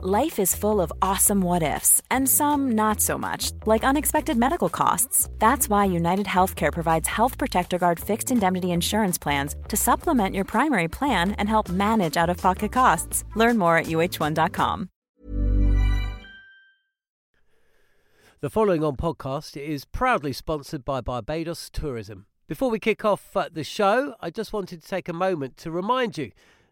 Life is full of awesome what ifs, and some not so much, like unexpected medical costs. That's why United Healthcare provides Health Protector Guard fixed indemnity insurance plans to supplement your primary plan and help manage out of pocket costs. Learn more at uh1.com. The following on podcast is proudly sponsored by Barbados Tourism. Before we kick off uh, the show, I just wanted to take a moment to remind you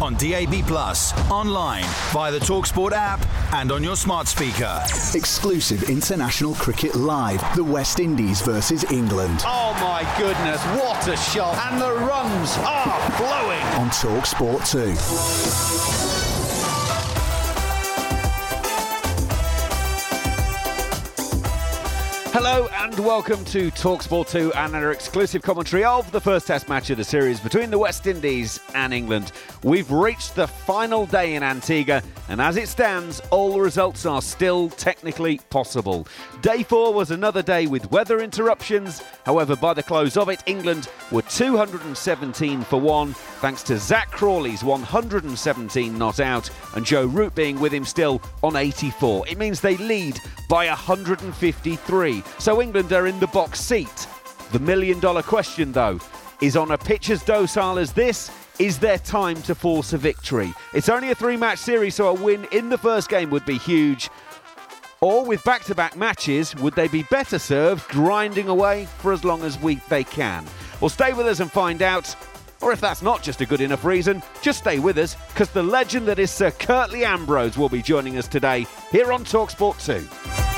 on DAB Plus, online, via the Talksport app, and on your smart speaker. Exclusive international cricket live. The West Indies versus England. Oh my goodness, what a shot! And the runs are flowing on Talksport 2. Hello and welcome to Talksport 2 and our exclusive commentary of the first test match of the series between the West Indies and England. We've reached the final day in Antigua and as it stands, all the results are still technically possible. Day 4 was another day with weather interruptions. However, by the close of it, England were 217 for 1 thanks to Zak Crawley's 117 not out and Joe Root being with him still on 84. It means they lead by 153. So England are in the box seat. The million dollar question, though, is on a pitch as docile as this, is there time to force a victory? It's only a three match series, so a win in the first game would be huge. Or with back to back matches, would they be better served grinding away for as long as we, they can? Well, stay with us and find out. Or if that's not just a good enough reason, just stay with us because the legend that is Sir Curtly Ambrose will be joining us today here on Talksport 2.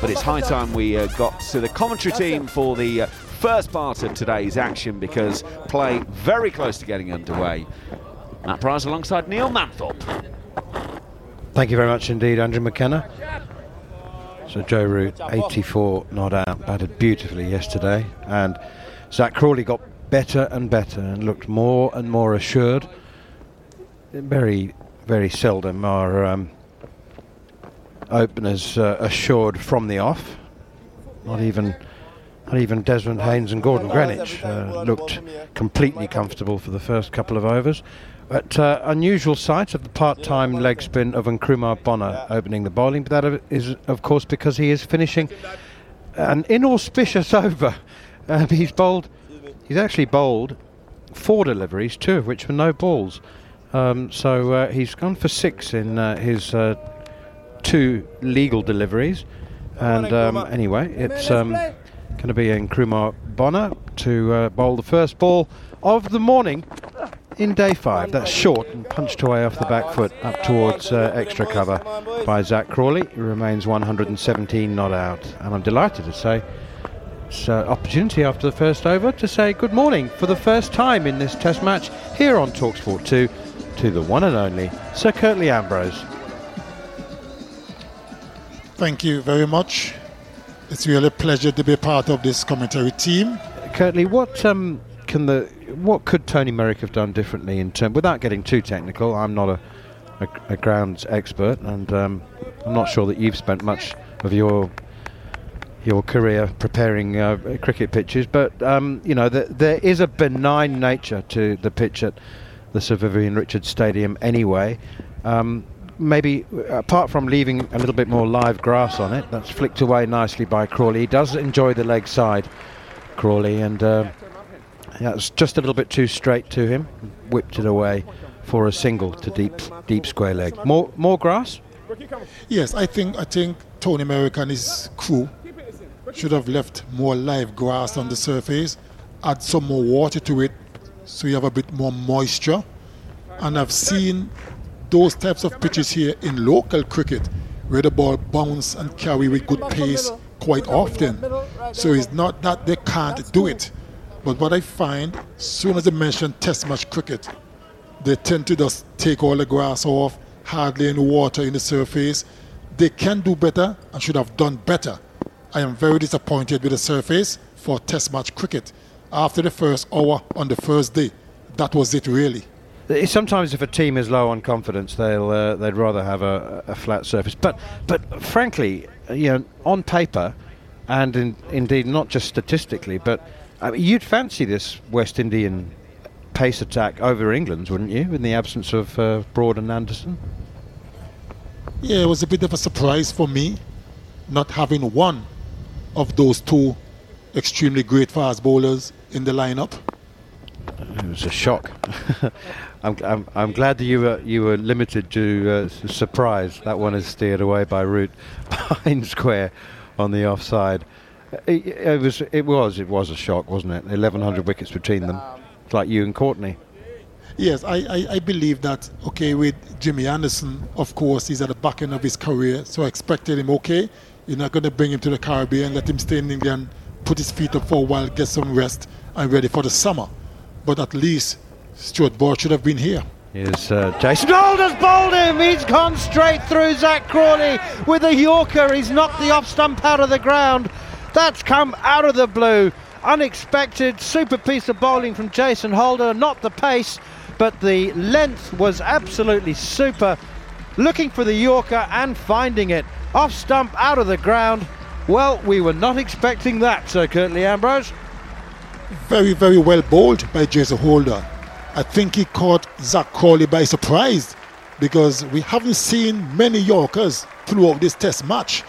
But it's high time we uh, got to the commentary team for the uh, first part of today's action because play very close to getting underway. Matt Prior alongside Neil Manthorp. Thank you very much indeed, Andrew McKenna. So Joe Root, 84 not out, batted beautifully yesterday, and Zak Crawley got better and better and looked more and more assured. Very, very seldom are um, openers uh, assured from the off. Not even, not even Desmond Haynes and Gordon Greenidge uh, looked completely comfortable for the first couple of overs. But uh, unusual sight of the part-time leg spin of Nkrumah Bonner opening the bowling, but that is of course because he is finishing an inauspicious over. Uh, he's bowled, he's actually bowled four deliveries, two of which were no balls. Um, so uh, he's gone for six in uh, his uh, two legal deliveries. And um, anyway, it's um, going to be Nkrumah Bonner to uh, bowl the first ball of the morning in day five. That's short and punched away off the back foot up towards uh, extra cover by Zak Crawley. He remains 117 not out. And I'm delighted to say it's an uh, opportunity after the first over to say good morning for the first time in this test match here on Talksport 2 to the one and only Sir Curtly Ambrose. Thank you very much. It's really a pleasure to be part of this commentary team. Curtly, what um, can the what could Tony Merrick have done differently in terms, without getting too technical? I'm not a, a, a grounds expert, and um, I'm not sure that you've spent much of your your career preparing uh, cricket pitches, but um, you know the, there is a benign nature to the pitch at the Sir Vivian Richards Stadium anyway. Um, maybe apart from leaving a little bit more live grass on it, that's flicked away nicely by Crawley. He does enjoy the leg side, Crawley, and uh, it's just a little bit too straight to him. Whipped it away for a single to deep deep square leg. More more grass. Yes, I think I think Tony Merrick and his crew should have left more live grass on the surface add some more water to it so you have a bit more moisture. And I've seen those types of pitches here in local cricket where the ball bounce and carry with good pace quite often. So it's not that they can't do it. But what I find, soon as I mention test match cricket, they tend to just take all the grass off, hardly any water in the surface. They can do better and should have done better. I am very disappointed with the surface for test match cricket. After the first hour on the first day, that was it really. Sometimes, if a team is low on confidence, they'll uh, they'd rather have a, a, flat surface. But but frankly, you know, on paper, and in, indeed not just statistically, but I mean, you'd fancy this West Indian pace attack over England's, wouldn't you, in the absence of uh, Broad and Anderson? Yeah, it was a bit of a surprise for me, not having one of those two extremely great fast bowlers in the lineup. It was a shock. I'm, I'm, I'm, glad that you were you were limited to uh, surprise. That one is steered away by Root behind square on the offside. It, it, was it was it was a shock, wasn't it? 1,100 wickets between them. It's like you and Courtney. Yes, I, I, I, believe that. Okay, with Jimmy Anderson, of course, he's at the back end of his career, so I expected him. Okay, you're not going to bring him to the Caribbean, let him stay in England, put his feet up for a while, get some rest, and ready for the summer. But at least Stuart Broad should have been here. Here's uh, Jason Holder's bowled him. He's gone straight through Zak Crawley with a Yorker. He's knocked the off stump out of the ground. That's come out of the blue. Unexpected, super piece of bowling from Jason Holder. Not the pace, but the length was absolutely super. Looking for the Yorker and finding it. Off stump, out of the ground. Well, we were not expecting that, Sir Curtly Ambrose. Very, very well bowled by Jason Holder. I think he caught Zak Crawley by surprise because we haven't seen many Yorkers throughout this test match.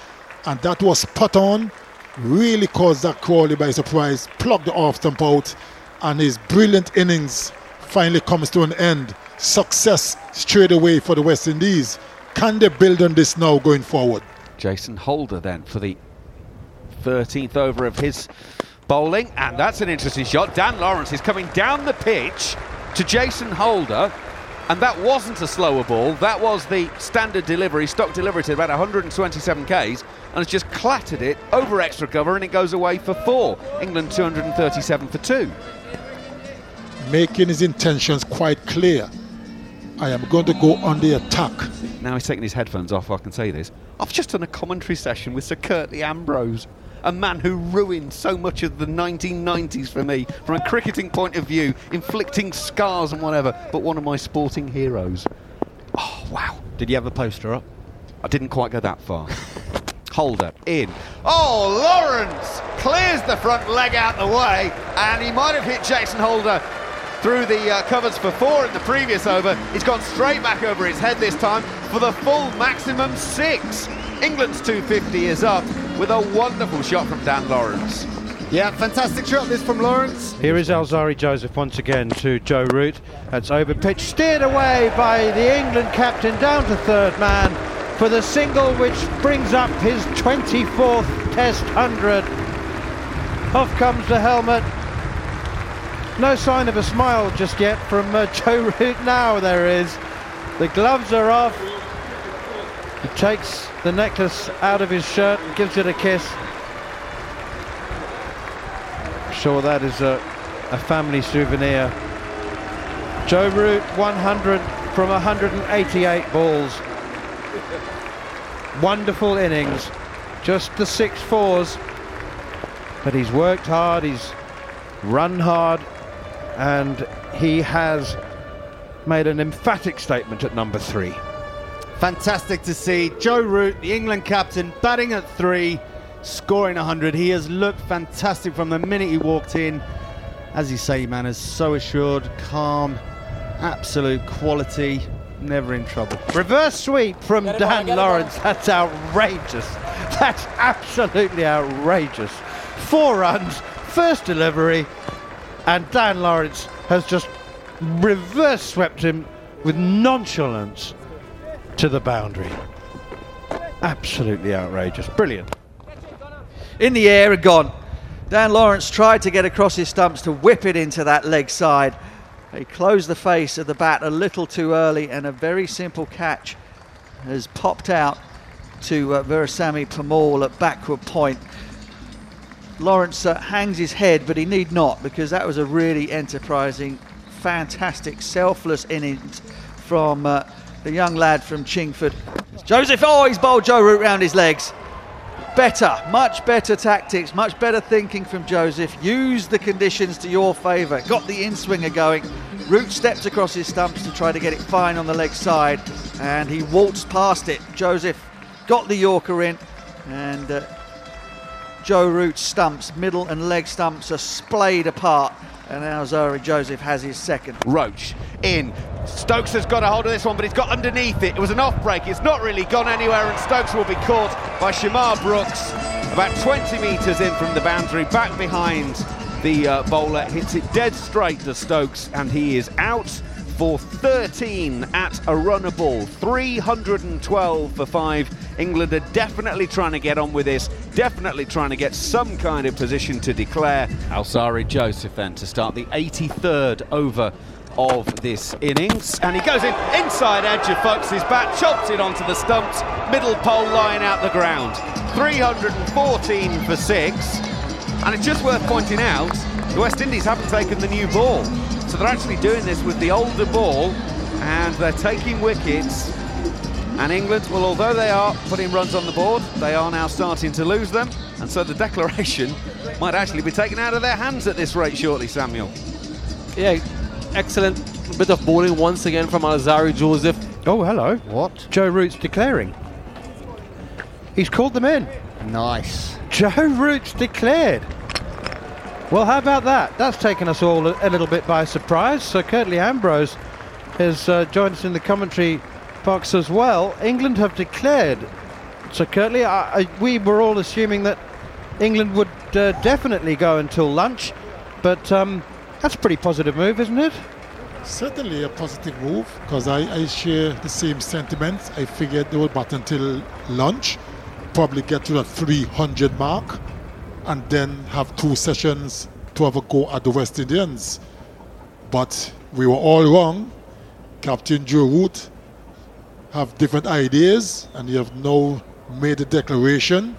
And that was spot on, really caught Zak Crawley by surprise, plucked the off stump out, and his brilliant innings finally comes to an end. Success straight away for the West Indies. Can they build on this now going forward? Jason Holder then for the 13th over of his bowling, and that's an interesting shot. Dan Lawrence is coming down the pitch to Jason Holder. And that wasn't a slower ball. That was the standard delivery, stock delivery to about 127 Ks, and has just clattered it over extra cover, and it goes away for four. England 237 for two. Making his intentions quite clear. I am going to go on the attack. Now he's taking his headphones off, I can say this. I've just done a commentary session with Sir Curtly Ambrose a man who ruined so much of the 1990s for me from a cricketing point of view, inflicting scars and whatever, but one of my sporting heroes. Oh, wow. Did you have a poster up? I didn't quite go that far. Holder in. Oh, Lawrence clears the front leg out the way, and he might have hit Jason Holder through the uh, covers for four in the previous over. He's gone straight back over his head this time for the full maximum six. England's 250 is up with a wonderful shot from Dan Lawrence. Yeah, fantastic shot this from Lawrence. Here is Alzarri Joseph once again to Joe Root. That's over pitch, steered away by the England captain down to third man for the single which brings up his 24th Test 100. Off comes the helmet. No sign of a smile just yet from uh, Joe Root. Now there is. The gloves are off. He takes the necklace out of his shirt and gives it a kiss. I'm sure that is a, a family souvenir. Joe Root 100 from 188 balls. Wonderful innings. Just the six fours. But he's worked hard, he's run hard, and he has made an emphatic statement at number three. Fantastic to see Joe Root, the England captain, batting at three, scoring 100. He has looked fantastic from the minute he walked in. As you say, man, is so assured, calm, absolute quality, never in trouble. Reverse sweep from Dan Lawrence. That's outrageous. That's absolutely outrageous. Four runs, first delivery, and Dan Lawrence has just reverse swept him with nonchalance to the boundary. Absolutely outrageous. Brilliant. In the air and gone. Dan Lawrence tried to get across his stumps to whip it into that leg side. He closed the face of the bat a little too early, and a very simple catch has popped out to uh, Veerasammy Permaul at backward point. Lawrence uh, hangs his head, but he need not because that was a really enterprising, fantastic, selfless innings from uh, the young lad from Chingford. Joseph, oh, he's bowled Joe Root round his legs. Better, much better tactics, much better thinking from Joseph. Use the conditions to your favour. Got the in swinger going. Root stepped across his stumps to try to get it fine on the leg side, and he waltzed past it. Joseph got the Yorker in, and uh, Joe Root's stumps, middle and leg stumps, are splayed apart. And now Zari Joseph has his second. Roach in. Stokes has got a hold of this one, but he's got underneath it. It was an off break. It's not really gone anywhere, and Stokes will be caught by Shamarh Brooks about 20 metres in from the boundary, back behind the uh, bowler. Hits it dead straight to Stokes, and he is out for 13 at a runner ball. 312 for five. England are definitely trying to get on with this, definitely trying to get some kind of position to declare. Alzarri Joseph then to start the 83rd over of this innings. And he goes in inside edge of Foakes' bat, chops it onto the stumps, middle pole line out the ground. 314 for six. And it's just worth pointing out the West Indies haven't taken the new ball. So they're actually doing this with the older ball and they're taking wickets. And England, well, although they are putting runs on the board, they are now starting to lose them. And so the declaration might actually be taken out of their hands at this rate shortly, Samuel. Yeah, excellent bit of bowling once again from Alzarri Joseph. Oh, hello. What? Joe Root's declaring. He's called them in. Nice. Joe Root's declared. Well, how about that? That's taken us all a, little bit by surprise. So Curtly Ambrose has uh, joined us in the commentary box as well. England have declared. So Curtly, I, I, we were all assuming that England would uh, definitely go until lunch, but um, that's a pretty positive move, isn't it? Certainly a positive move because I, I share the same sentiments. I figured they would bat until lunch, probably get to the 300 mark, and then have two sessions to have a go at the West Indians. But we were all wrong. Captain Joe Root have different ideas, and you have now made a declaration.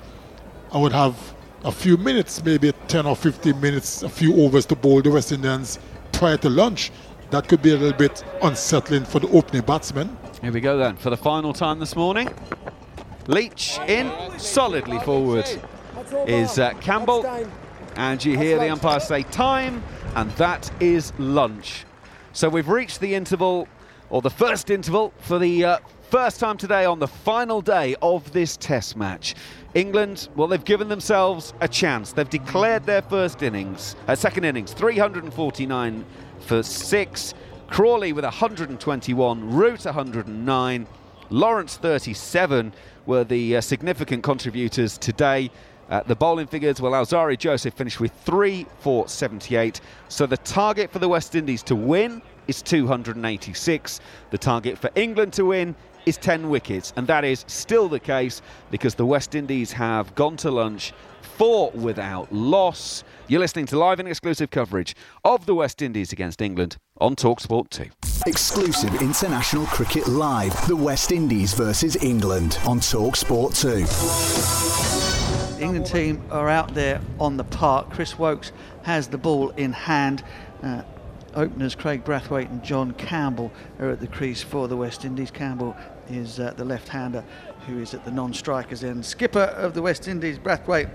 I would have a few minutes, maybe 10 or 15 minutes, a few overs to bowl the West Indians prior to lunch. That could be a little bit unsettling for the opening batsman. Here we go then for the final time this morning. Leach in solidly forward is uh, Campbell, and you hear the umpire say time, and that is lunch. So we've reached the interval, or the first interval, for the uh, first time today on the final day of this Test match. England, well, they've given themselves a chance. They've declared their first innings, uh, second innings, 349 for six. Crawley with 121, Root 109, Lawrence 37 were the uh, significant contributors today. Uh, the bowling figures, well, Alzarri Joseph finished with 3 for 78. So the target for the West Indies to win is 286. The target for England to win is 10 wickets, and that is still the case because the West Indies have gone to lunch four without loss. You're listening to live and exclusive coverage of the West Indies against England on Talksport 2. Exclusive international cricket live. The West Indies versus England on Talksport 2. The England team are out there on the park. Chris Woakes has the ball in hand. Uh, openers Kraigg Brathwaite and John Campbell are at the crease for the West Indies. Campbell is uh, the left-hander who is at the non-strikers end. Skipper of the West Indies, Brathwaite,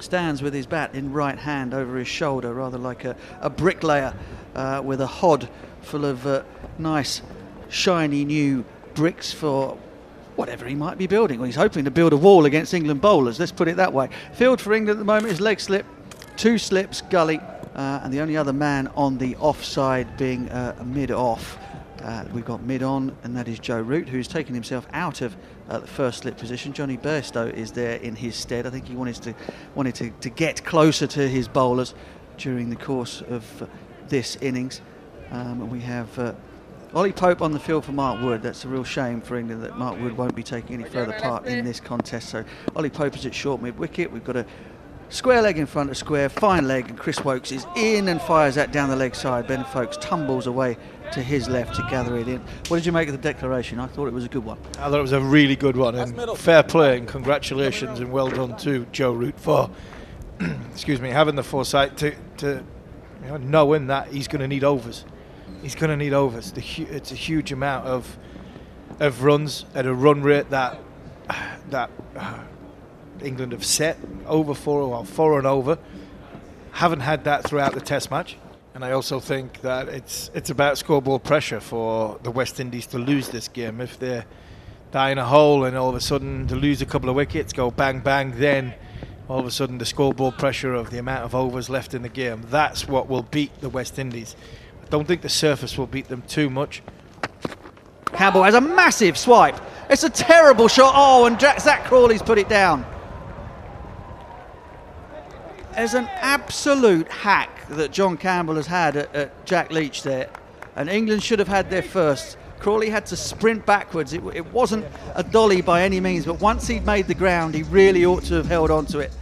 stands with his bat in right hand over his shoulder, rather like a, a bricklayer uh, with a hod full of uh, nice, shiny new bricks for whatever he might be building. Well, he's hoping to build a wall against England bowlers, let's put it that way. Field for England at the moment is leg slip, two slips, gully, uh, and the only other man on the offside being uh, mid off. Uh, we've got mid on, and that is Joe Root, who's taken himself out of uh, the first slip position. Jonny Bairstow is there in his stead. I think he wanted to wanted to, to get closer to his bowlers during the course of uh, this innings. Um, we have uh, Ollie Pope on the field for Mark Wood. That's a real shame for England that Mark Wood won't be taking any further part in this contest. So Ollie Pope is at short mid wicket. We've got a Square leg in front of square, fine leg, and Chris Woakes is in and fires that down the leg side. Ben Foakes tumbles away to his left to gather it in. What did you make of the declaration? I thought it was a good one. I thought it was a really good one, and fair play, and congratulations, and well done to Joe Root for, excuse me, having the foresight to, to you know, knowing that he's going to need overs. He's going to need overs. It's a huge amount of of runs at a run rate that that uh, England have set over four well four and over. Haven't had that throughout the Test match, and I also think that it's it's about scoreboard pressure for the West Indies to lose this game. If they're dying a hole and all of a sudden to lose a couple of wickets, go bang bang, then all of a sudden the scoreboard pressure of the amount of overs left in the game. That's what will beat the West Indies. Don't think the surface will beat them too much. Campbell has a massive swipe. It's a terrible shot. Oh, and Jack, Zak Crawley's put it down. There's an absolute hack that John Campbell has had at, at Jack Leach there, and England should have had their first. Crawley had to sprint backwards. It, it wasn't a dolly by any means, but once he'd made the ground, he really ought to have held on to it.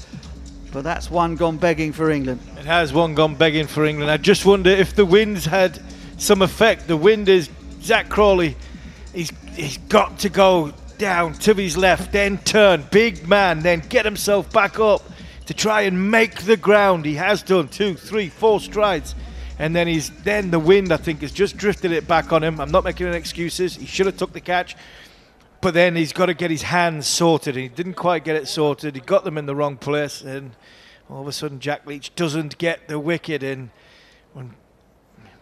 But that's one gone begging for England. It has one gone begging for England. I just wonder if the wind's had some effect. The wind is Zak Crawley. He's he's got to go down to his left, then turn, big man, then get himself back up to try and make the ground. He has done two, three, four strides, and then he's then the wind I think has just drifted it back on him. I'm not making any excuses. He should have took the catch, but then he's got to get his hands sorted. He didn't quite get it sorted. He got them in the wrong place, and all of a sudden Jack Leach doesn't get the wicket. And when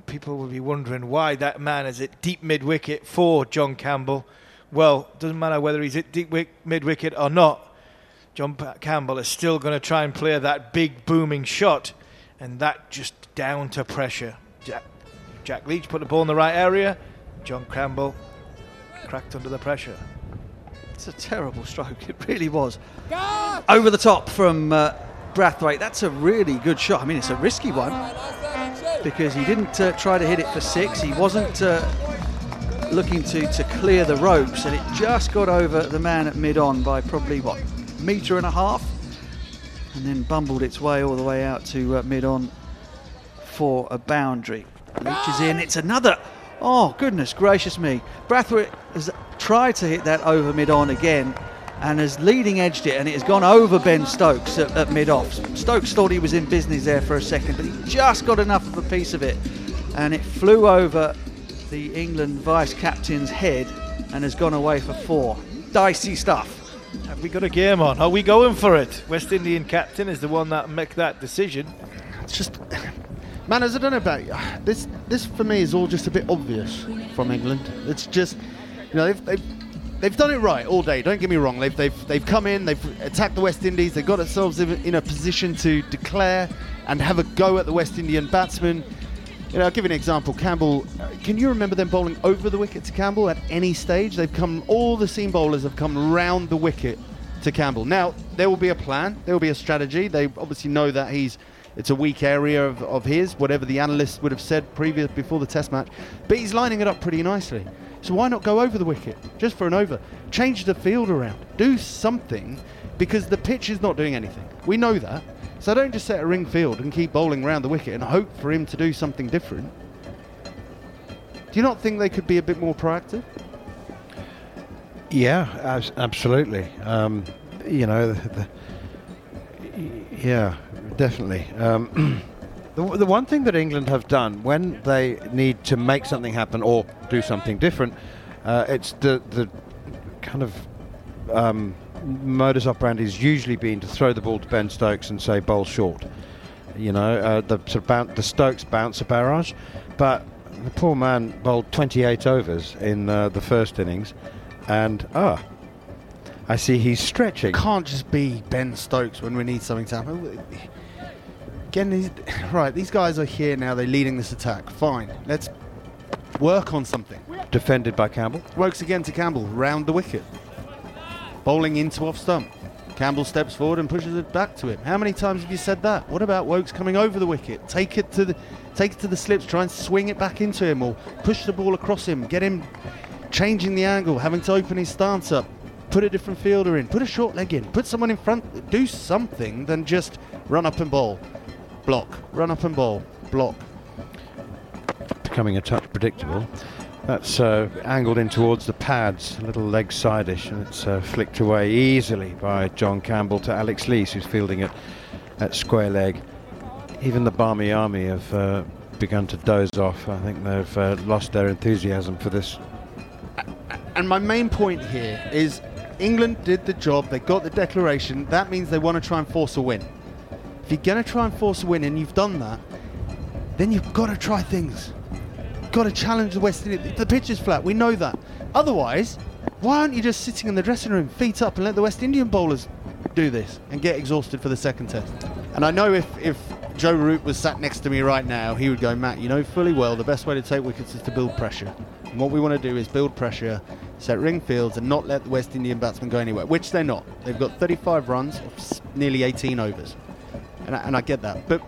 people will be wondering why that man is at deep mid wicket for John Campbell. Well, doesn't matter whether he's at deep mid wicket or not. John Campbell is still going to try and play that big booming shot, and that just down to pressure. Jack, Jack Leach put the ball in the right area. John Campbell cracked under the pressure. It's a terrible stroke. It really was. Over the top from uh, Brathwaite. That's a really good shot. I mean, it's a risky one because he didn't uh, try to hit it for six. He wasn't uh, looking to, to clear the ropes, and it just got over the man at mid on by probably what metre and a half, and then bumbled its way all the way out to uh, mid on for a boundary. Reaches in. It's another. Oh goodness gracious me! Brathwaite has tried to hit that over mid on again, and has leading edged it, and it has gone over Ben Stokes at, at mid off. Stokes thought he was in business there for a second, but he just got enough of a piece of it, and it flew over the England vice captain's head and has gone away for four. Dicey stuff. Have we got a game on? Are we going for it? West Indian captain is the one that make that decision. It's just, manners. I don't know about you. This. This for me is all just a bit obvious from England. It's just, you know, they've, they've, they've done it right all day. Don't get me wrong. They've, they've, they've come in. They've attacked the West Indies. They've got themselves in a position to declare and have a go at the West Indian batsmen. You know, I'll give you an example. Campbell, uh, can you remember them bowling over the wicket to Campbell at any stage? They've come, all the seam bowlers have come round the wicket to Campbell. Now, there will be a plan, there will be a strategy. They obviously know that he's it's a weak area of, of his, whatever the analysts would have said previous before the test match. But he's lining it up pretty nicely. So why not go over the wicket just for an over? Change the field around. Do something because the pitch is not doing anything. We know that. So don't just set a ring field and keep bowling around the wicket and hope for him to do something different. Do you not think they could be a bit more proactive? Yeah, absolutely. Um, you know, the, the, yeah, definitely. Um, the, the one thing that England have done when they need to make something happen or do something different, uh, it's the the kind of um, modus operandi has usually been to throw the ball to Ben Stokes and say bowl short. You know, uh, the sort of the Stokes bouncer barrage, but the poor man bowled 28 overs in uh, the first innings, and ah, I see he's stretching. Can't just be Ben Stokes when we need something to happen. Again, these, right, these guys are here now. They're leading this attack. Fine, let's work on something. Defended by Campbell. Woakes again to Campbell, round the wicket. Bowling into off stump. Campbell steps forward and pushes it back to him. How many times have you said that? What about Woakes coming over the wicket? Take it to the take it to the slips, try and swing it back into him or push the ball across him, get him changing the angle, having to open his stance up. Put a different fielder in. Put a short leg in. Put someone in front. Do something than just run up and bowl. Block. Run up and bowl. Block. Becoming a touch predictable. That's uh, angled in towards the pads, a little leg sideish, and it's uh, flicked away easily by John Campbell to Alex Lees, who's fielding it at square leg. Even the Barmy Army have uh, begun to doze off. I think they've uh, lost their enthusiasm for this. And my main point here is England did the job, they got the declaration, that means they want to try and force a win. If you're going to try and force a win and you've done that, then you've got to try things You've got to challenge the West Indies. The pitch is flat. We know that. Otherwise, why aren't you just sitting in the dressing room, feet up, and let the West Indian bowlers do this and get exhausted for the second test? And I know if, if Joe Root was sat next to me right now, he would go, Matt, you know fully well the best way to take wickets is to build pressure. And what we want to do is build pressure, set ring fields, and not let the West Indian batsmen go anywhere, which they're not. They've got 35 runs, nearly 18 overs. And I, and I get that. But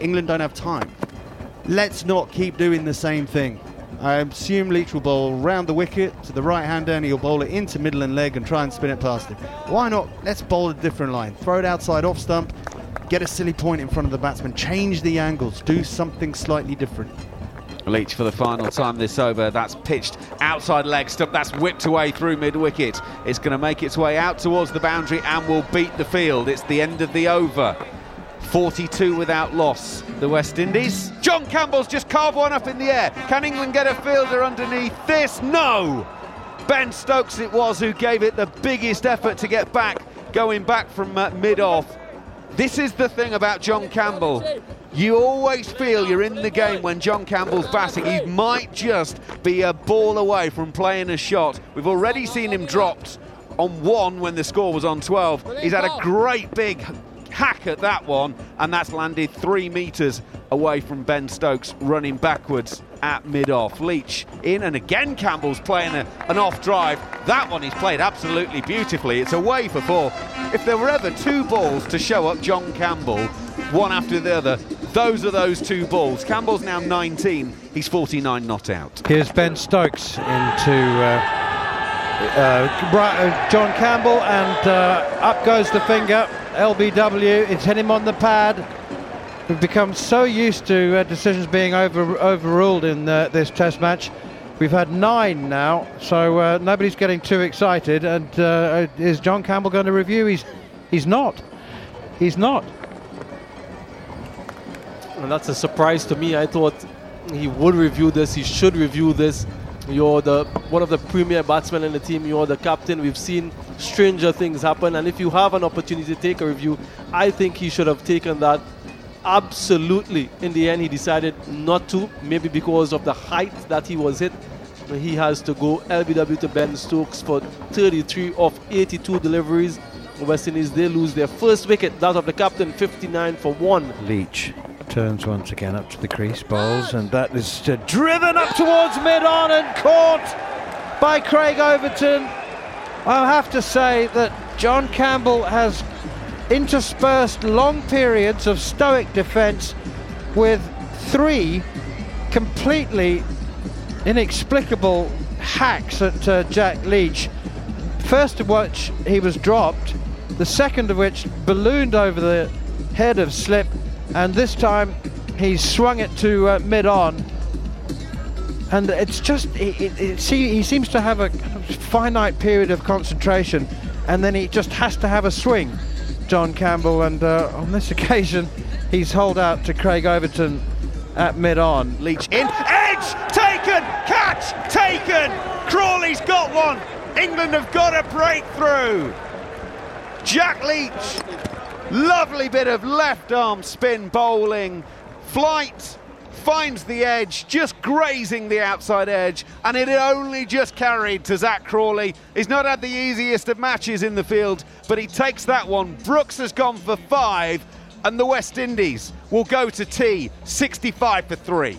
England don't have time let's not keep doing the same thing. I assume Leach will bowl round the wicket to the right hander and he'll bowl it into middle and leg and try and spin it past him. Why not? Let's bowl a different line. Throw it outside off stump, get a silly point in front of the batsman, change the angles, do something slightly different. Leach for the final time this over. That's pitched outside leg stump. That's whipped away through mid wicket. It's going to make its way out towards the boundary and will beat the field. It's the end of the over. 42 without loss, the West Indies. John Campbell's just carved one up in the air. Can England get a fielder underneath this? No! Ben Stokes it was who gave it the biggest effort to get back, going back from uh, mid off. This is the thing about John Campbell. You always feel you're in the game when John Campbell's batting. He might just be a ball away from playing a shot. We've already seen him dropped on one when the score was on 12. He's had a great big hack at that one, and that's landed three metres away from Ben Stokes running backwards at mid off. Leach in, and again Campbell's playing a, an off drive. That one he's played absolutely beautifully. It's away for four. If there were ever two balls to show up John Campbell, one after the other, those are those two balls. Campbell's now 19, he's 49 not out. Here's Ben Stokes into. Uh, uh, uh John Campbell, and uh, up goes the finger. LBW. It's hit him on the pad. We've become so used to uh, decisions being over, overruled in uh, this Test match. We've had nine now, so uh, nobody's getting too excited. And uh, is John Campbell going to review? He's he's not. He's not. Well, that's a surprise to me. I thought he would review this. He should review this. You're the one of the premier batsmen in the team. You're the captain. We've seen stranger things happen. And if you have an opportunity to take a review, I think he should have taken that. Absolutely. In the end, he decided not to, maybe because of the height that he was hit. He has to go LBW to Ben Stokes for 33 of 82 deliveries. West Indies, they lose their first wicket, that of the captain, 59 for 1. Leach turns once again up to the crease, balls and that is uh, driven up towards mid on and caught by Craig Overton. I'll have to say that John Campbell has interspersed long periods of stoic defence with three completely inexplicable hacks at uh, Jack Leach. First of which he was dropped, the second of which ballooned over the head of Slip, and this time he swung it to uh, mid on. And it's just, it, it, it, see, he seems to have a finite period of concentration, and then he just has to have a swing, John Campbell. And uh, on this occasion, he's holed out to Craig Overton at mid on. Leach in, edge taken, catch taken. Crawley's got one. England have got a breakthrough. Jack Leach Lovely bit of left arm spin bowling. Flight finds the edge, just grazing the outside edge, and it only just carried to Zak Crawley. He's not had the easiest of matches in the field, but he takes that one. Brooks has gone for five, and the West Indies will go to tea 65 for three.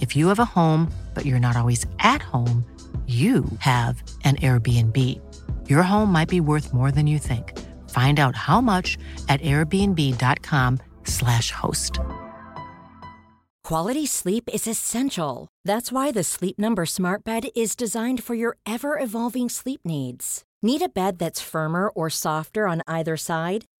If you have a home, but you're not always at home, you have an Airbnb. Your home might be worth more than you think. Find out how much at airbnb.com/slash host. Quality sleep is essential. That's why the Sleep Number Smart Bed is designed for your ever evolving sleep needs. Need a bed that's firmer or softer on either side?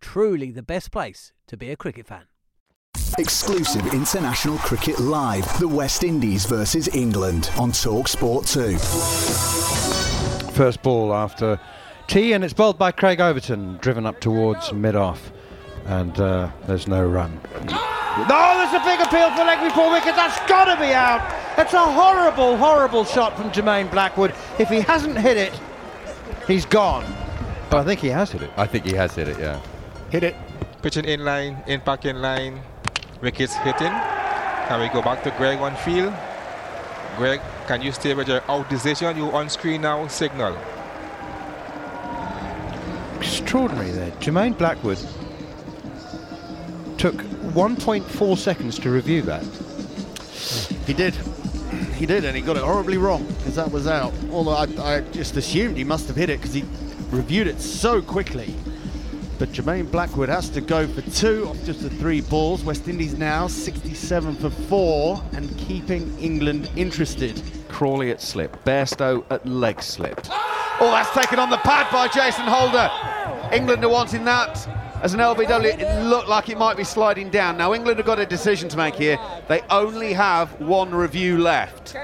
Truly the best place to be a cricket fan. Exclusive international cricket live. The West Indies versus England on Talk Sport 2. First ball after tea, and it's bowled by Craig Overton, driven up towards mid off, and uh, there's no run. No, there's a big appeal for leg before wicket. That's got to be out. That's a horrible, horrible shot from Jermaine Blackwood. If he hasn't hit it, he's gone. But I think he has hit it. I think he has hit it, yeah. Hit it. Pitching in line, in back in line. Wickets hitting. Can we go back to Greg on field? Greg, can you stay with your out decision? You on screen now, signal. Extraordinary there. Jermaine Blackwood took 1.4 seconds to review that. He did. He did, and he got it horribly wrong because that was out. Although I, I just assumed he must have hit it because he reviewed it so quickly. But Jermaine Blackwood has to go for two off just the three balls. West Indies now 67 for four and keeping England interested. Crawley at slip, Bairstow at leg slip. Oh, that's taken on the pad by Jason Holder. England are wanting that as an LBW. It looked like it might be sliding down. Now, England have got a decision to make here. They only have one review left.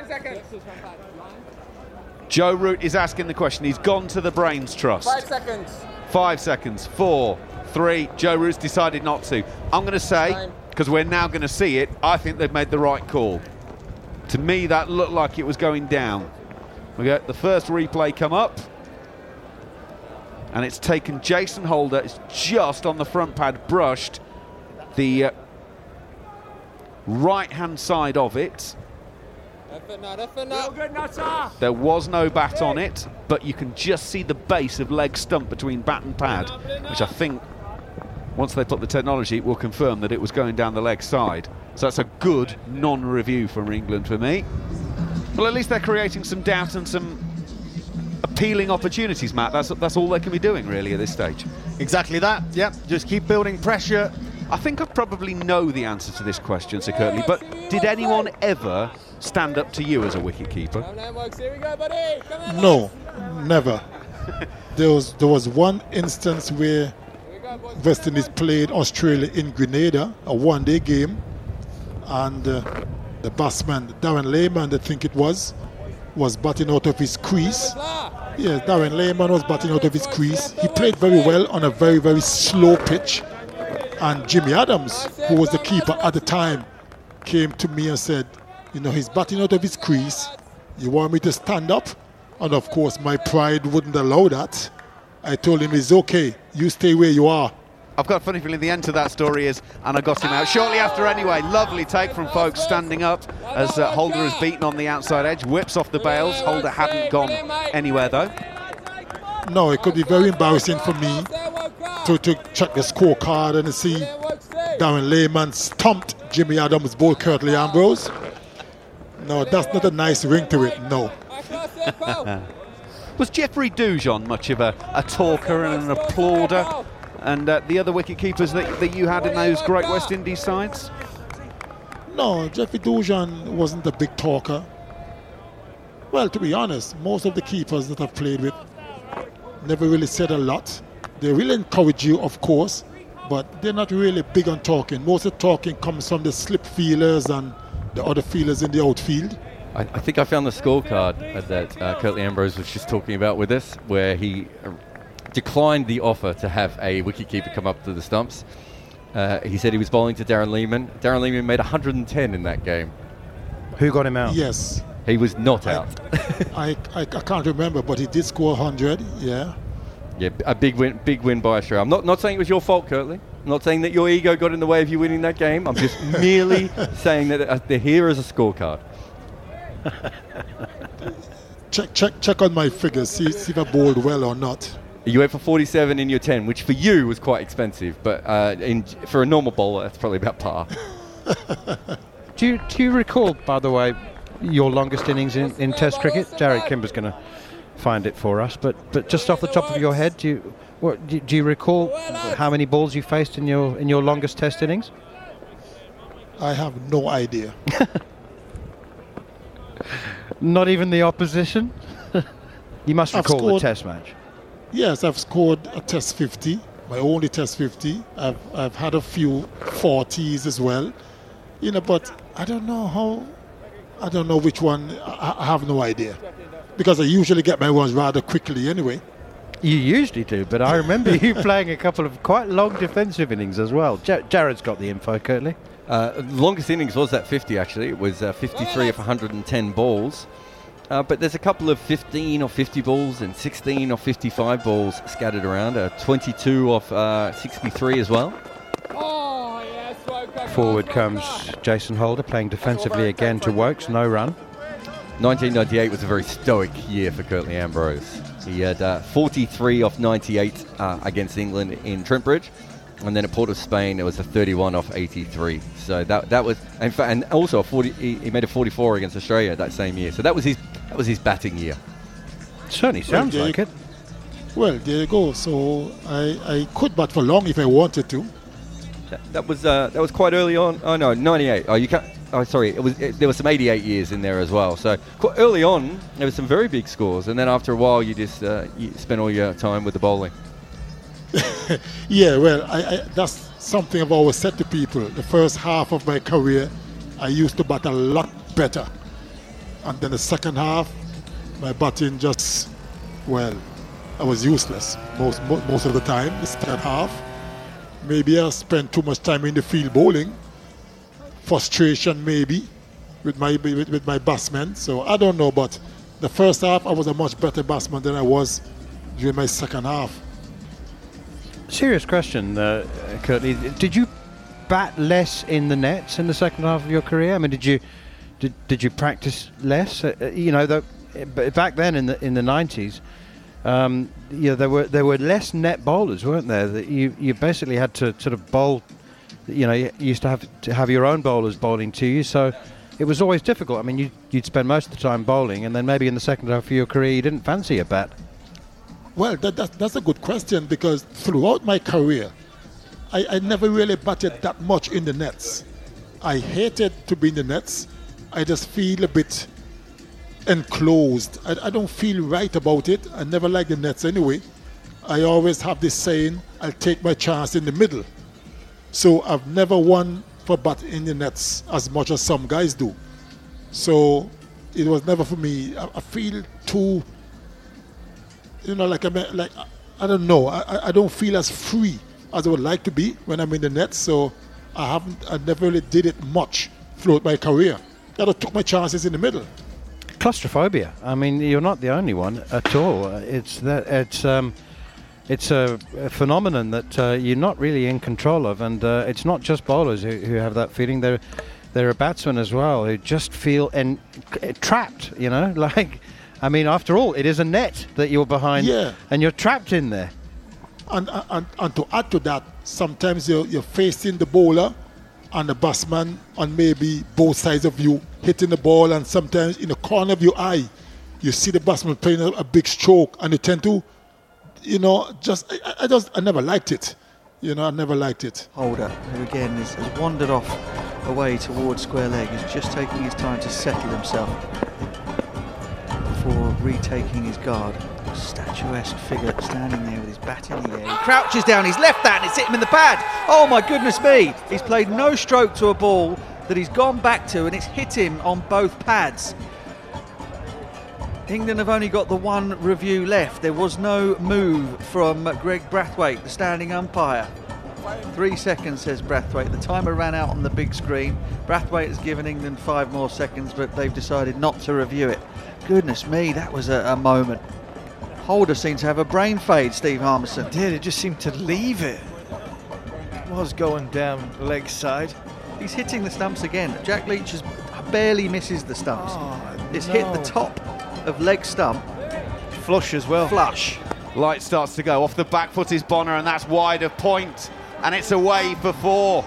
Joe Root is asking the question. He's gone to the Brains Trust. Five seconds. Five seconds. Four, three. Joe Root's decided not to. I'm going to say, because we're now going to see it, I think they've made the right call. To me, that looked like it was going down. We get the first replay come up. And it's taken Jason Holder. It's just on the front pad, brushed the uh, right hand side of it. There was no bat on it, but you can just see the base of leg stump between bat and pad, which I think once they put the technology, will confirm that it was going down the leg side. So that's a good non-review from England for me. Well, at least they're creating some doubt and some appealing opportunities, Matt. That's that's all they can be doing really at this stage. Exactly that. Yep. Just keep building pressure. I think I probably know the answer to this question, Sir Curtly, but did anyone ever stand up to you as a wicketkeeper? No, never. there was there was one instance where West Indies played Australia in Grenada, a one-day game, and uh, the batsman Darren Lehmann, I think it was, was batting out of his crease. Yes, Darren Lehmann was batting out of his crease. He played very well on a very, very slow pitch. And Jimmy Adams, who was the keeper at the time, came to me and said, You know, he's batting out of his crease. You want me to stand up? And of course, my pride wouldn't allow that. I told him, It's okay. You stay where you are. I've got a funny feeling the end to that story is, and I got him out shortly after anyway. Lovely take from Foakes standing up as uh, Holder is beaten on the outside edge, whips off the bails. Holder hadn't gone anywhere though. No, it could be very embarrassing for me to, to check the scorecard and see Darren Lehmann stumped Jimmy Adams' ball Curtly Ambrose. No, that's not a nice ring to it, no. Was Jeffrey Dujon much of a, a talker and an applauder? And uh, the other wicket keepers that, that you had in those great West Indies sides? No, Jeffrey Dujon wasn't a big talker. Well, to be honest, most of the keepers that I've played with never really said a lot. They really encourage you, of course, but they're not really big on talking. Most of the talking comes from the slip feelers and the other feelers in the outfield. I, I think I found the scorecard that uh, Curtly Ambrose was just talking about with us, where he uh, declined the offer to have a wicketkeeper come up to the stumps. Uh, he said he was bowling to Darren Lehmann. Darren Lehmann made 110 in that game. Who got him out? Yes. He was not I, out. I, I, I can't remember, but he did score 100, yeah. Yeah, a big win, big win by Australia. I'm not, not saying it was your fault, Curtly. I'm not saying that your ego got in the way of you winning that game. I'm just merely saying that uh, they're here as a scorecard. check, check, check on my figures, see, see if I bowled well or not. You went for 47 in your 10, which for you was quite expensive, but uh, in, for a normal bowler, that's probably about par. do you do you recall, by the way, your longest innings in, in Test cricket? Jared Kimber's going to find it for us, but but just off the top of your head, do you what do, do you recall how many balls you faced in your in your longest Test innings? I have no idea. Not even the opposition. you must recall the scored- Test match. Yes, I've scored a Test 50, my only Test 50. I've, I've had a few 40s as well. You know, but I don't know how, I don't know which one, I, I have no idea. Because I usually get my ones rather quickly anyway. You usually do, but I remember you playing a couple of quite long defensive innings as well. Ja- Jared's got the info, Curtly. Uh, longest innings was that 50, actually. It was uh, 53 of 110 balls. Uh, but there's a couple of 15 or 50 balls and 16 or 55 balls scattered around. Uh, 22 off uh, 63 as well. Forward comes Jason Holder playing defensively again to Woakes, no run. 1998 was a very stoic year for Curtly Ambrose. He had uh, 43 off 98 uh, against England in Trentbridge, and then at Port of Spain it was a 31 off 83. So that that was, in fact, and also a 40. He, he made a 44 against Australia that same year. So that was his that was his batting year. Certainly sounds there like it. Well, there you go. So I, I could bat for long if I wanted to. That, that was uh, that was quite early on. Oh no, 98. Oh, you can't. Oh, sorry. It was it, there were some 88 years in there as well. So early on, there were some very big scores, and then after a while, you just uh, you spent all your time with the bowling. Yeah, well, I, I, that's something I've always said to people. The first half of my career, I used to bat a lot better. And then the second half, my batting just, well, I was useless most, mo- most of the time, the second half. Maybe I spent too much time in the field bowling. Frustration, maybe, with my, with, with my batsmen. So I don't know, but the first half, I was a much better batsman than I was during my second half. Serious question, uh, Curtly. Did you bat less in the nets in the second half of your career? I mean, did you did, did you practice less? Uh, uh, you know, the, back then in the in the nineties, um, you know, there were there were less net bowlers, weren't there? That you you basically had to sort of bowl. You know, you used to have to have your own bowlers bowling to you, so it was always difficult. I mean, you, you'd spend most of the time bowling, and then maybe in the second half of your career, you didn't fancy a bat. Well, that, that, that's a good question because throughout my career, I, I never really batted that much in the nets. I hated to be in the nets. I just feel a bit enclosed. I, I don't feel right about it. I never like the nets anyway. I always have this saying, I'll take my chance in the middle. So I've never won for bat in the nets as much as some guys do. So it was never for me. I, I feel too, you know, like I mean, like I don't know. I, I don't feel as free as I would like to be when I'm in the nets. So I haven't. I never really did it much throughout my career. That I took my chances in the middle. Claustrophobia. I mean, you're not the only one at all. It's that it's. Um, it's a, a, phenomenon that uh, you're not really in control of, and uh, it's not just bowlers who, who have that feeling. There, there are batsmen as well who just feel en- trapped. You know, like, I mean, after all, it is a net that you're behind, yeah. and you're trapped in there. And, and, and to add to that, sometimes you're, you're facing the bowler and the batsman on maybe both sides of you hitting the ball, and sometimes in the corner of your eye, you see the batsman playing a, a big stroke, and you tend to you know, just I, I, just I never liked it. You know, I never liked it. Holder, who again is, has wandered off away towards square leg, is just taking his time to settle himself before retaking his guard. Statuesque figure standing there with his bat in the air. He crouches down, he's left that, and it's hit him in the pad. Oh my goodness me! He's played no stroke to a ball that he's gone back to, and it's hit him on both pads. England have only got the one review left. There was no move from Greg Brathwaite, the standing umpire. Three seconds, says Brathwaite. The timer ran out on the big screen. Brathwaite has given England five more seconds, but they've decided not to review it. Goodness me, that was a, a moment. Holder seemed to have a brain fade, Steve Harmison. Did, it just seemed to leave it. It was going down leg side. He's hitting the stumps again. Jack Leach has barely misses the stumps. Oh, it's no. hit the top of leg stump. Flush as well. Flush. Light starts to go. Off the back foot is Bonner, and that's wide of point. And it's away for four.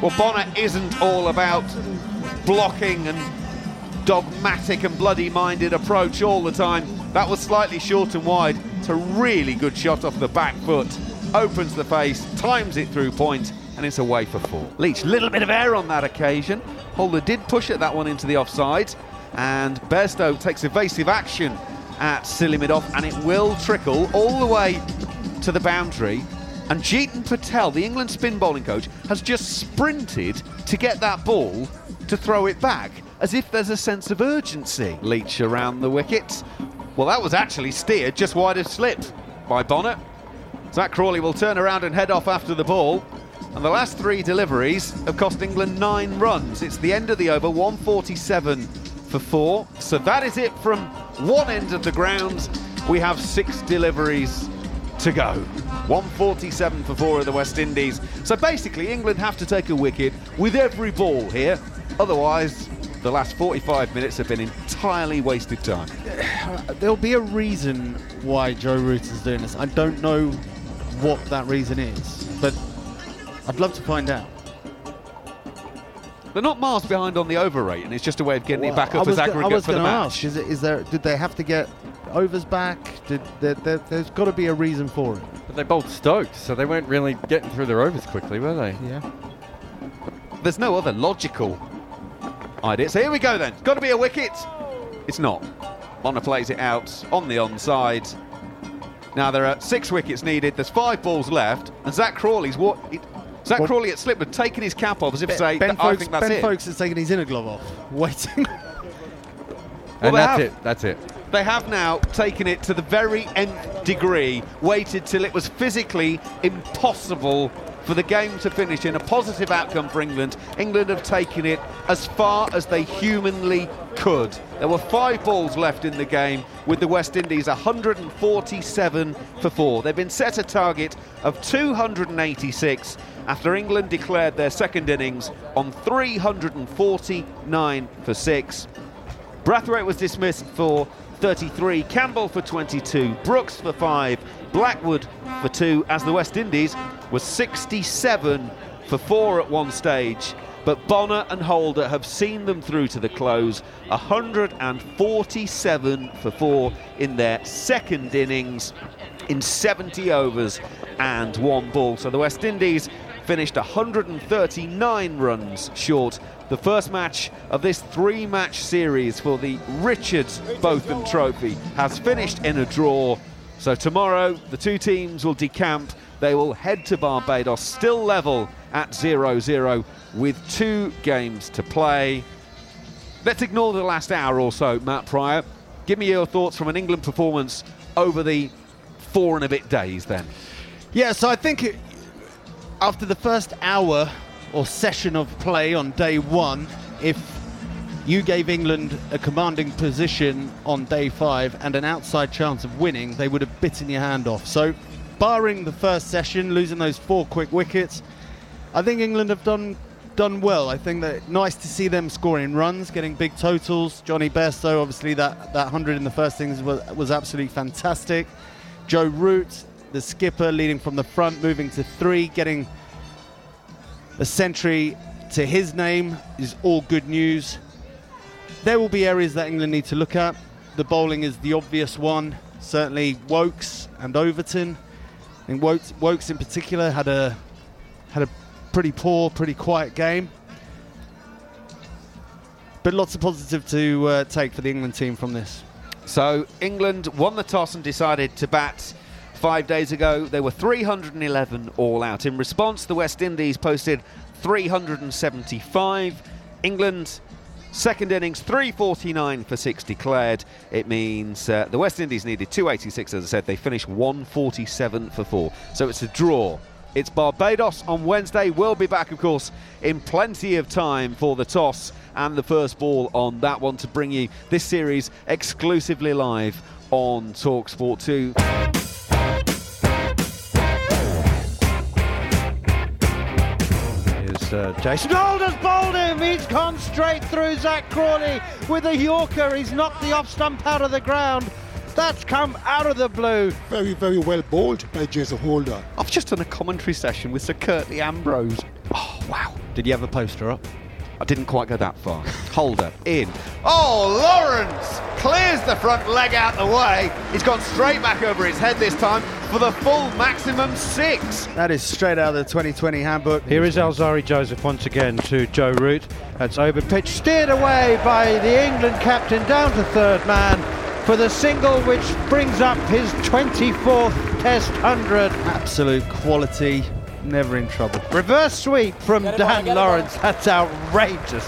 Well, Bonner isn't all about blocking and dogmatic and bloody minded approach all the time. That was slightly short and wide. It's a really good shot off the back foot. Opens the face, times it through point, and it's away for four. Leach, little bit of air on that occasion. Holder did push it that one into the offside and Bairstow takes evasive action at silly mid off, and it will trickle all the way to the boundary. And Jeetan Patel, the England spin bowling coach, has just sprinted to get that ball to throw it back, as if there's a sense of urgency. Leach around the wicket. Well, that was actually steered just wide of slip by Bonner. Zak Crawley will turn around and head off after the ball. And the last three deliveries have cost England nine runs. It's the end of the over, 147 for four. So that is it from one end of the ground. We have six deliveries to go. 147 for four of the West Indies. So basically, England have to take a wicket with every ball here. Otherwise, the last 45 minutes have been entirely wasted time. There'll be a reason why Joe Root is doing this. I don't know what that reason is, but I'd love to find out. They're not miles behind on the over rate, and it's just a way of getting Well, it back I up was as go- aggregate I was for the gonna match. Ask, is, it, is there? Did they have to get overs back? Did there, there, there's got to be a reason for it. But they bowled Stokes, so they weren't really getting through their overs quickly, were they? Yeah. There's no other logical idea. So here we go then. It's got to be a wicket. It's not. Bonner plays it out on the onside. Now there are six wickets needed. There's five balls left, and Zak Crawley's what? It, Zak Well- Crawley at slip had taken his cap off as if to say, Ben, "I Foakes, think that's ben it." Foakes is taking his inner glove off, waiting. Well, and that's have. it. That's it. They have now taken it to the very nth degree, waited till it was physically impossible for the game to finish in a positive outcome for England. England have taken it as far as they humanly could. There were five balls left in the game with the West Indies 147 for four. They've been set a target of 286 after England declared their second innings on 349 for six. Brathwaite was dismissed for 33, Campbell for 22, Brooks for 5, Blackwood for 2, as the West Indies was 67 for 4 at one stage. But Bonner and Holder have seen them through to the close, 147 for 4 in their second innings in 70 overs and one ball. So the West Indies finished 139 runs short. The first match of this three match series for the Richards Botham Trophy has finished in a draw. So tomorrow the two teams will decamp. They will head to Barbados, still level at 0 0 with two games to play. Let's ignore the last hour or so, Matt Prior. Give me your thoughts from an England performance over the four and a bit days then. Yeah, so I think after the first hour or session of play on day one, if you gave England a commanding position on day five and an outside chance of winning, they would have bitten your hand off. So, barring the first session, losing those four quick wickets, I think England have done done well. I think that nice to see them scoring runs, getting big totals. Jonny Bairstow, obviously that that hundred in the first innings was, was absolutely fantastic. Joe Root, the skipper, leading from the front, moving to three, getting a century to his name is all good news. There will be areas that England need to look at. The bowling is the obvious one. Certainly Woakes and Overton. I think Woakes, Woakes in particular had a had a pretty poor, pretty quiet game. But lots of positive to uh, take for the England team from this. So England won the toss and decided to bat five days ago. They were 311 all out. In response, the West Indies posted 375. England Second innings, 349 for six declared. It means uh, the West Indies needed 286, as I said. They finished 147 for four. So it's a draw. It's Barbados on Wednesday. We'll be back, of course, in plenty of time for the toss and the first ball on that one to bring you this series exclusively live on Talksport 2. Uh, Jason Holder's bowled him. He's gone straight through Zak Crawley with a Yorker. He's knocked the off stump out of the ground. That's come out of the blue. Very, very well bowled by Jason Holder. I've just done a commentary session with Sir Curtly Ambrose. Oh, wow. Did you have a poster up? I didn't quite go that far. Holder in. Oh, Lawrence clears the front leg out the way. He's gone straight back over his head this time for the full maximum six. That is straight out of the 2020 handbook. Here is Alzarri Joseph once again to Joe Root. That's over pitch, steered away by the England captain down to third man for the single which brings up his 24th Test 100. Absolute quality, never in trouble. Reverse sweep from Dan Lawrence. That's outrageous.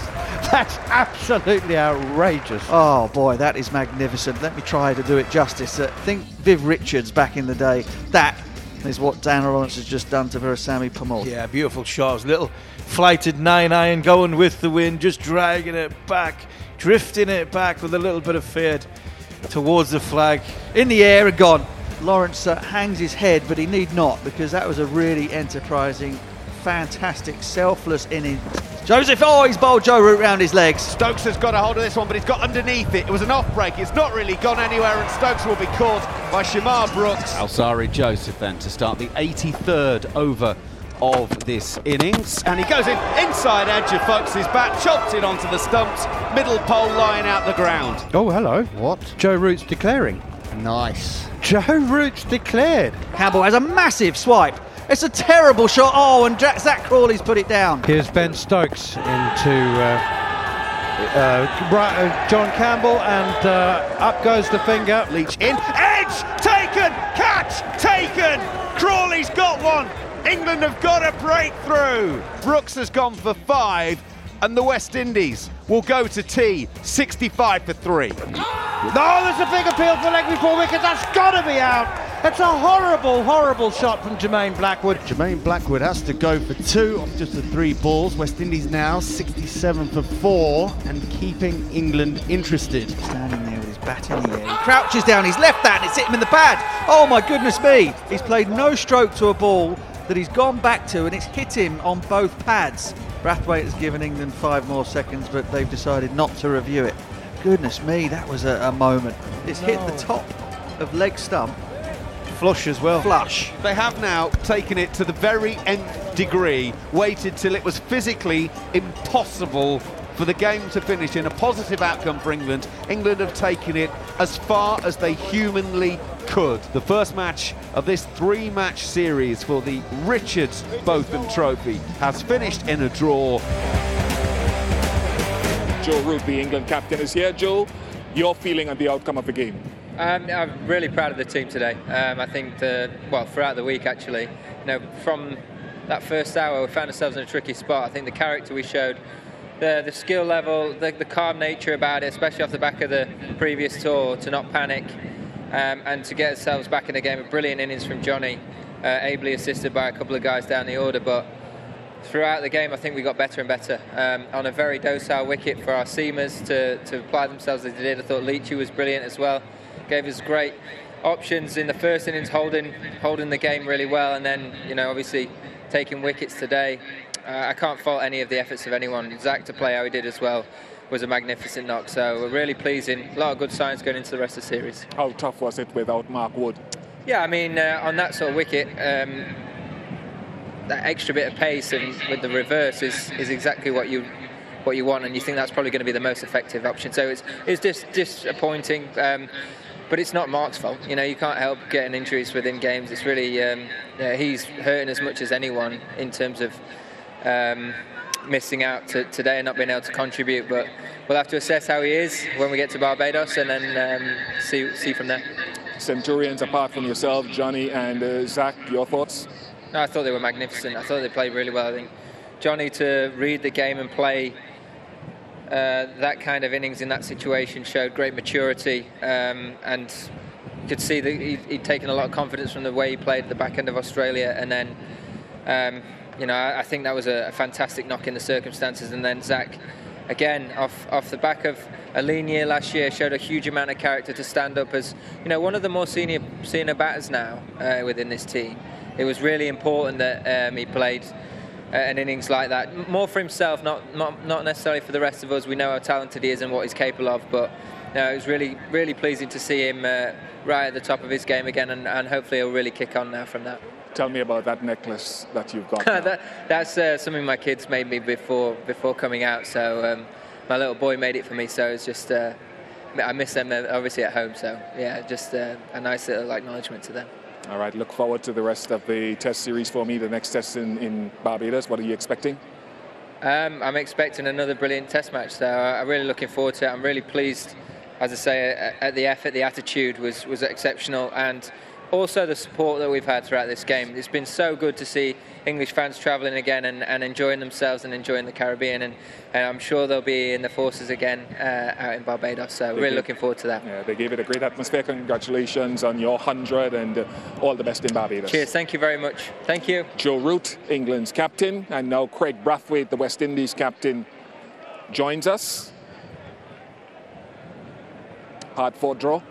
That's absolutely outrageous. Oh boy, that is magnificent. Let me try to do it justice. Uh, think Viv Richards back in the day. That is what Dan Lawrence has just done to Veerasamy Permaul. Yeah, beautiful shots. Little flighted nine iron going with the wind, just dragging it back, drifting it back with a little bit of fade towards the flag. In the air and gone. Lawrence uh, hangs his head, but he need not because that was a really enterprising, fantastic, selfless innings. Joseph, oh, he's bowled Joe Root round his legs. Stokes has got a hold of this one, but he's got underneath it. It was an off break. It's not really gone anywhere, and Stokes will be caught by Shamarh Brooks. Alzarri Joseph then to start the 83rd over of this innings. And he goes in inside edge of Foakes' bat, chopped it onto the stumps, middle pole line out the ground. Oh, hello. What? Joe Root's declaring. Nice. Joe Root's declared. Campbell has a massive swipe. It's a terrible shot. Oh, and Jack Zak Crawley's put it down. Here's Ben Stokes into uh, uh, Bri- uh, John Campbell, and uh, up goes the finger. Leach in, edge taken, catch taken. Crawley's got one. England have got a breakthrough. Brooks has gone for five, and the West Indies will go to T, 65 for three. No, there's a big appeal for leg before wicket. That's got to be out. That's a horrible, horrible shot from Jermaine Blackwood. Jermaine Blackwood has to go for two off just the three balls. West Indies now 67 for four and keeping England interested. Standing there with his bat in the air. He crouches down he's left that and It's hit him in the pad. Oh my goodness me. He's played no stroke to a ball that he's gone back to and it's hit him on both pads. Brathwaite has given England five more seconds, but they've decided not to review it. Goodness me, that was a, a moment. It's hit the top of leg stump. Flush as well. Flush. They have now taken it to the very nth degree, waited till it was physically impossible for the game to finish in a positive outcome for England. England have taken it as far as they humanly could. The first match of this three match series for the Richards Botham Trophy has finished in a draw. Joe Root, the England captain, is here. Joe, your feeling on the outcome of the game? Um, I'm really proud of the team today. Um, I think, the, well, throughout the week actually, you know, from that first hour we found ourselves in a tricky spot. I think the character we showed the the skill level, the, the calm nature about it, especially off the back of the previous tour, to not panic um, and to get ourselves back in the game. A brilliant innings from Jonny, uh, ably assisted by a couple of guys down the order, but. Throughout the game, I think we got better and better. Um, on a very docile wicket for our seamers to, to apply themselves as they did. I thought Leachy was brilliant as well. Gave us great options in the first innings, holding holding the game really well, and then you know obviously taking wickets today. Uh, I can't fault any of the efforts of anyone. Zak to play how he did as well was a magnificent knock. So we're really pleasing. A lot of good signs going into the rest of the series. How tough was it without Mark Wood? Yeah, I mean uh, on that sort of wicket. Um, that extra bit of pace and with the reverse is, is exactly what you what you want, and you think that's probably going to be the most effective option. So it's it's just disappointing. Um, but it's not Mark's fault. You know, you can't help getting injuries within games. It's really um, yeah, he's hurting as much as anyone in terms of um, missing out to, today and not being able to contribute. But we'll have to assess how he is when we get to Barbados and then um, see see from there. Centurions, apart from yourself, Jonny and uh, Zak, your thoughts? No, I thought they were magnificent. I thought they played really well. I think Jonny to read the game and play uh, that kind of innings in that situation showed great maturity um, and you could see that he'd, he'd, taken a lot of confidence from the way he played at the back end of Australia and then um, you know I, I, think that was a, a, fantastic knock in the circumstances and then Zak again off off the back of a lean year last year showed a huge amount of character to stand up as you know one of the more senior senior batters now uh, within this team it was really important that um, he played an innings like that. More for himself, not, not not necessarily for the rest of us. We know how talented he is and what he's capable of, but no, it was really really pleasing to see him uh, right at the top of his game again, and, and, hopefully he'll really kick on now from that. Tell me about that necklace that you've got. that, that's uh, something my kids made me before before coming out. So um, my little boy made it for me. So it's just. Uh, I miss them obviously at home, so yeah, just uh, a nice little acknowledgement to them. All right, look forward to the rest of the test series for me. The next test in, in Barbados. What are you expecting? Um, I'm expecting another brilliant test match, so I'm really looking forward to it. I'm really pleased, as I say, at the effort, the attitude was, was exceptional, and also the support that we've had throughout this game. It's been so good to see English fans travelling again and, and, enjoying themselves and enjoying the Caribbean, and, and, I'm sure they'll be in the forces again uh, out in Barbados. So they really looking forward to that. Yeah, they gave it a great atmosphere. Congratulations on your hundred, and uh, all the best in Barbados. Cheers. Thank you very much. Thank you. Joe Root, England's captain, and now Kraigg Brathwaite, the West Indies captain, joins us. Hard fought draw.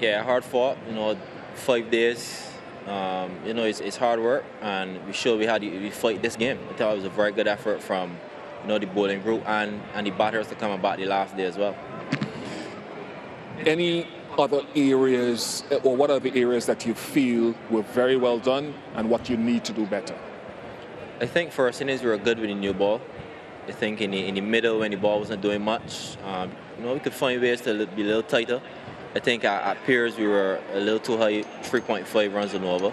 Yeah, hard fought. You know, five days. Um, you know, it's, it's, hard work, and we sure we had we fight this game. I thought it was a very good effort from you know the bowling group and and the batters to come about the last day as well. Any other areas, or what are the areas that you feel were very well done, and what you need to do better? I think for first innings we were good with the new ball. I think in the, in the middle when the ball wasn't doing much, um, you know, we could find ways to be a little tighter. I think at, at Piers we were a little too high, 3.5 runs and over.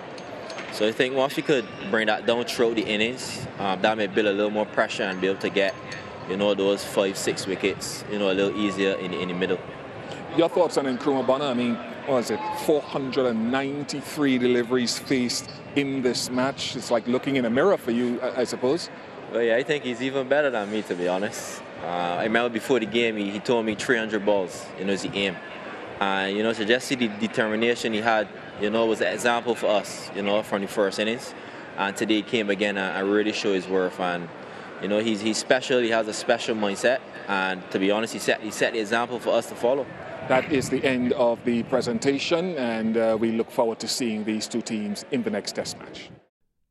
So I think once we could bring that down throughout the innings, um, that may build a little more pressure and be able to get, you know, those five, six wickets, you know, a little easier in the, in the middle. Your thoughts on Nkrumah? I mean, what was it, 493 deliveries faced in this match? It's like looking in a mirror for you, I, I suppose. Well, yeah, I think he's even better than me, to be honest. Uh, I remember before the game, he, he told me 300 balls, you know, is the aim. And, you know, to just see the determination he had, you know, was an example for us, you know, from the first innings. And today he came again and, and really showed his worth. And, you know, he's, he's special. He has a special mindset. And to be honest, he set, he set the example for us to follow. That is the end of the presentation, and uh, we look forward to seeing these two teams in the next test match.